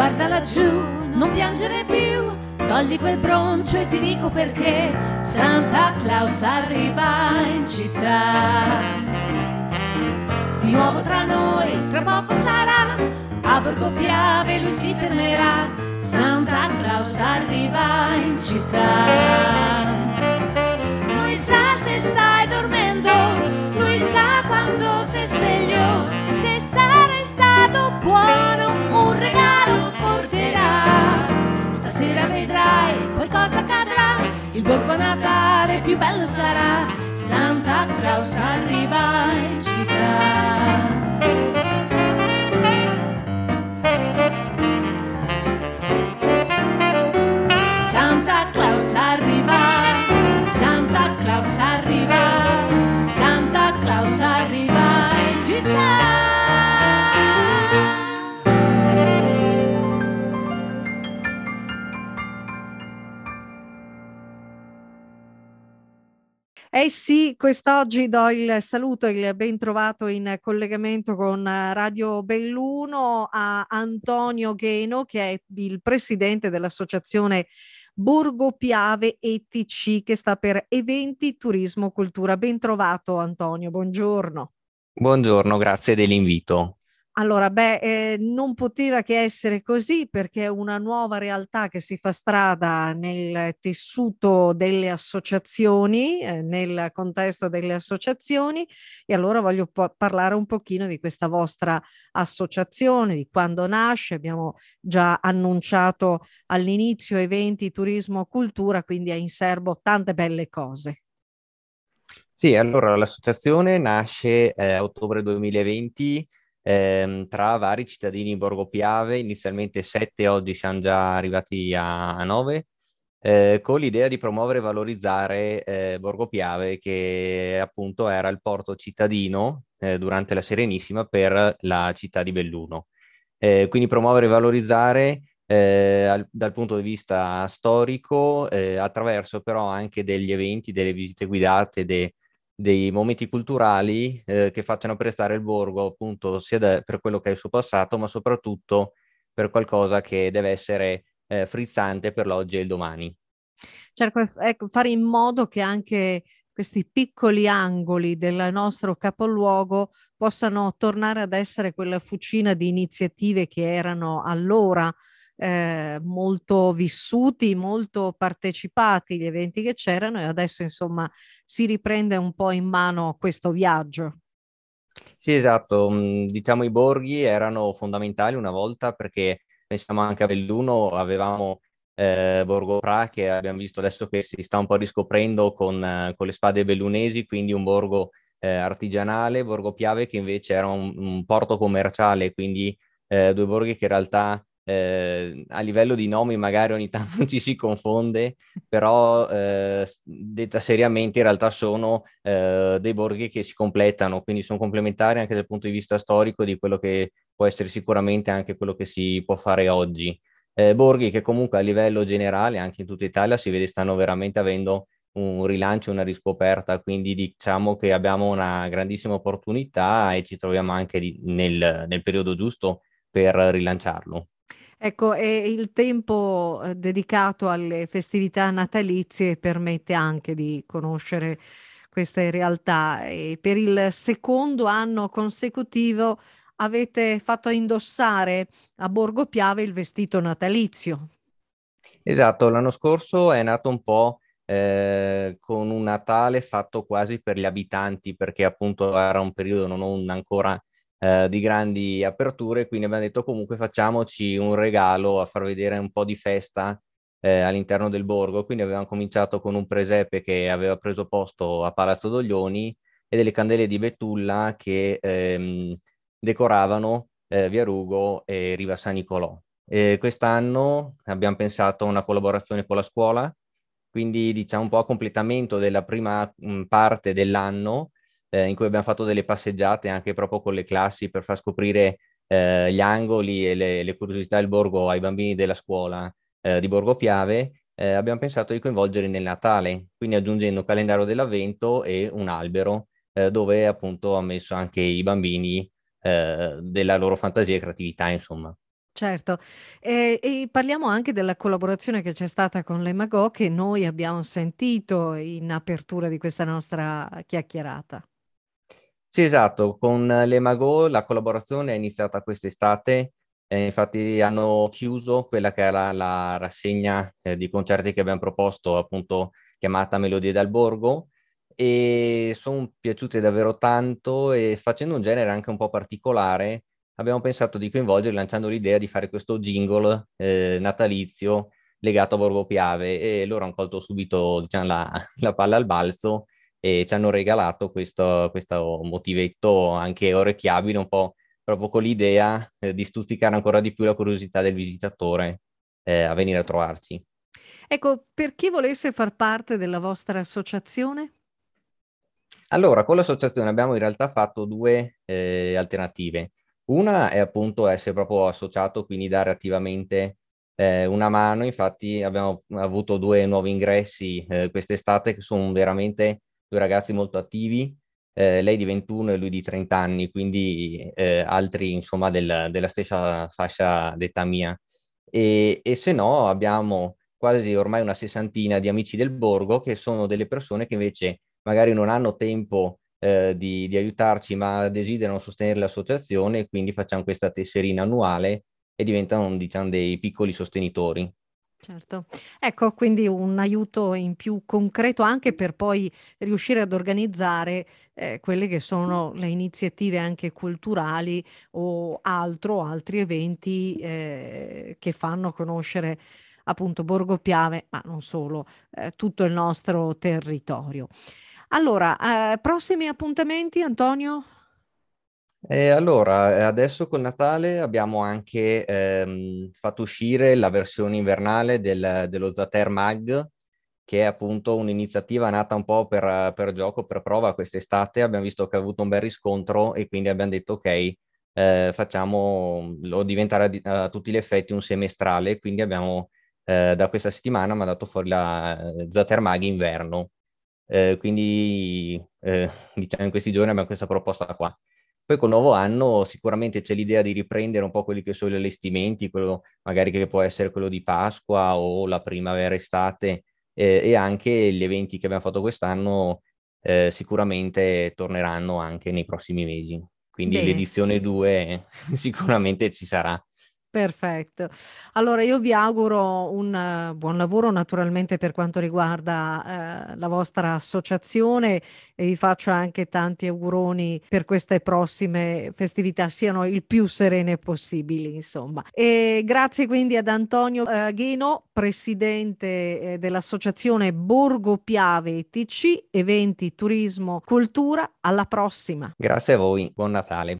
Guarda laggiù, non piangere più, togli quel broncio e ti dico perché Santa Claus arriva in città. Di nuovo tra noi, tra poco sarà, a Borgo Piave lui si fermerà, Santa Claus arriva in città. Lui sa se stai dormendo, lui sa quando sei sveglio, se sarai stato buono un regalo borgo Natale più bello sarà, Santa Claus arriva in città. Eh sì, quest'oggi do il saluto e il ben trovato in collegamento con Radio Belluno a Antonio Gheno, che è il presidente dell'associazione Borgo Piave ETC, che sta per Eventi, Turismo, Cultura. Ben trovato Antonio, buongiorno. Buongiorno, grazie dell'invito. Allora, beh, eh, non poteva che essere così perché è una nuova realtà che si fa strada nel tessuto delle associazioni, eh, nel contesto delle associazioni e allora voglio po- parlare un pochino di questa vostra associazione, di quando nasce. Abbiamo già annunciato all'inizio eventi, turismo, cultura, quindi è in serbo tante belle cose. Sì, allora l'associazione nasce a eh, ottobre 2020 ehm, tra vari cittadini in Borgo Piave, inizialmente sette, oggi siamo già arrivati a, a nove, eh, con l'idea di promuovere e valorizzare eh, Borgo Piave, che appunto era il porto cittadino eh, durante la Serenissima per la città di Belluno. Eh, quindi promuovere e valorizzare eh, al, dal punto di vista storico, eh, attraverso però anche degli eventi, delle visite guidate, de, dei momenti culturali eh, che facciano prestare il borgo appunto sia da, per quello che è il suo passato, ma soprattutto per qualcosa che deve essere eh, frizzante per l'oggi e il domani. Certo, ecco, fare in modo che anche questi piccoli angoli del nostro capoluogo possano tornare ad essere quella fucina di iniziative che erano allora eh, molto vissuti, molto partecipati gli eventi che c'erano e adesso insomma si riprende un po' in mano questo viaggio. Sì, esatto. Mm, diciamo i borghi erano fondamentali una volta perché pensiamo anche a Belluno, avevamo eh, Borgo Pra che abbiamo visto adesso che si sta un po' riscoprendo con, eh, con le spade bellunesi, quindi un borgo eh, artigianale, Borgo Piave che invece era un, un porto commerciale, quindi eh, due borghi che in realtà eh, a livello di nomi magari ogni tanto ci si confonde, però eh, detta seriamente in realtà sono eh, dei borghi che si completano, quindi sono complementari anche dal punto di vista storico di quello che può essere sicuramente anche quello che si può fare oggi. Eh, borghi che comunque a livello generale, anche in tutta Italia, si vede stanno veramente avendo un rilancio, una riscoperta, quindi diciamo che abbiamo una grandissima opportunità e ci troviamo anche di, nel, nel periodo giusto per rilanciarlo. Ecco, e il tempo eh, dedicato alle festività natalizie permette anche di conoscere queste realtà e per il secondo anno consecutivo avete fatto indossare a Borgo Piave il vestito natalizio. Esatto, l'anno scorso è nato un po' eh, con un Natale fatto quasi per gli abitanti perché appunto era un periodo non ancora eh, di grandi aperture, quindi abbiamo detto comunque facciamoci un regalo a far vedere un po' di festa eh, all'interno del borgo. Quindi avevamo cominciato con un presepe che aveva preso posto a Palazzo Doglioni e delle candele di Betulla che ehm, decoravano eh, Via Rugo e Riva San Nicolò. E quest'anno abbiamo pensato a una collaborazione con la scuola, quindi diciamo un po' a completamento della prima mh, parte dell'anno eh, in cui abbiamo fatto delle passeggiate anche proprio con le classi per far scoprire eh, gli angoli e le, le, curiosità del borgo ai bambini della scuola eh, di Borgo Piave, eh, abbiamo pensato di coinvolgere nel Natale, quindi aggiungendo un calendario dell'avvento e un albero eh, dove appunto ha messo anche i bambini eh, della loro fantasia e creatività, insomma. Certo, e, e parliamo anche della collaborazione che c'è stata con l'Emago che noi abbiamo sentito in apertura di questa nostra chiacchierata. Sì, esatto, con l'Emago la collaborazione è iniziata quest'estate, eh, infatti hanno chiuso quella che era la rassegna eh, di concerti che abbiamo proposto, appunto chiamata Melodie dal Borgo, e sono piaciute davvero tanto e facendo un genere anche un po' particolare abbiamo pensato di coinvolgere lanciando l'idea di fare questo jingle eh, natalizio legato a Borgo Piave e loro hanno colto subito diciamo, la, la, palla al balzo e ci hanno regalato questo, questo motivetto anche orecchiabile un po' proprio con l'idea eh, di stuzzicare ancora di più la curiosità del visitatore eh, a venire a trovarci. Ecco, per chi volesse far parte della vostra associazione? Allora, con l'associazione abbiamo in realtà fatto due eh, alternative. Una è appunto essere proprio associato, quindi dare attivamente eh, una mano. Infatti abbiamo avuto due nuovi ingressi eh, quest'estate che sono veramente due ragazzi molto attivi, eh, lei di 21 e lui di 30 anni, quindi eh, altri insomma del, della stessa fascia d'età mia. E, e se no abbiamo quasi ormai una sessantina di amici del borgo che sono delle persone che invece magari non hanno tempo eh, di, di, aiutarci, ma desiderano sostenere l'associazione, quindi facciamo questa tesserina annuale e diventano, diciamo, dei piccoli sostenitori. Certo, ecco quindi un aiuto in più concreto anche per poi riuscire ad organizzare eh, quelle che sono le iniziative anche culturali o altro, altri eventi eh, che fanno conoscere appunto Borgo Piave, ma non solo, eh, tutto il nostro territorio. Allora, eh, prossimi appuntamenti, Antonio? E allora, eh, adesso col Natale abbiamo anche ehm, fatto uscire la versione invernale del, dello Zater Mag, che è appunto un'iniziativa nata un po' per, per gioco, per prova quest'estate. Abbiamo visto che ha avuto un bel riscontro e quindi abbiamo detto ok, eh, facciamo lo diventare a, a, tutti gli effetti un semestrale, quindi abbiamo eh, da questa settimana mandato fuori la eh, Zater Mag inverno eh, quindi eh, diciamo in questi giorni abbiamo questa proposta qua. Poi col nuovo anno sicuramente c'è l'idea di riprendere un po' quelli che sono gli allestimenti, quello magari che può essere quello di Pasqua o la primavera-estate eh, e anche gli eventi che abbiamo fatto quest'anno eh, sicuramente torneranno anche nei prossimi mesi. Quindi Bene. l'edizione 2 sicuramente ci sarà. Perfetto. Allora io vi auguro un buon lavoro naturalmente per quanto riguarda uh, la vostra associazione e vi faccio anche tanti auguroni per queste prossime festività siano il più serene possibili, insomma. E grazie quindi ad Antonio uh, Gheno, presidente eh, dell'associazione Borgo Piave TC, eventi, turismo, cultura. Alla prossima. Grazie a voi, buon Natale.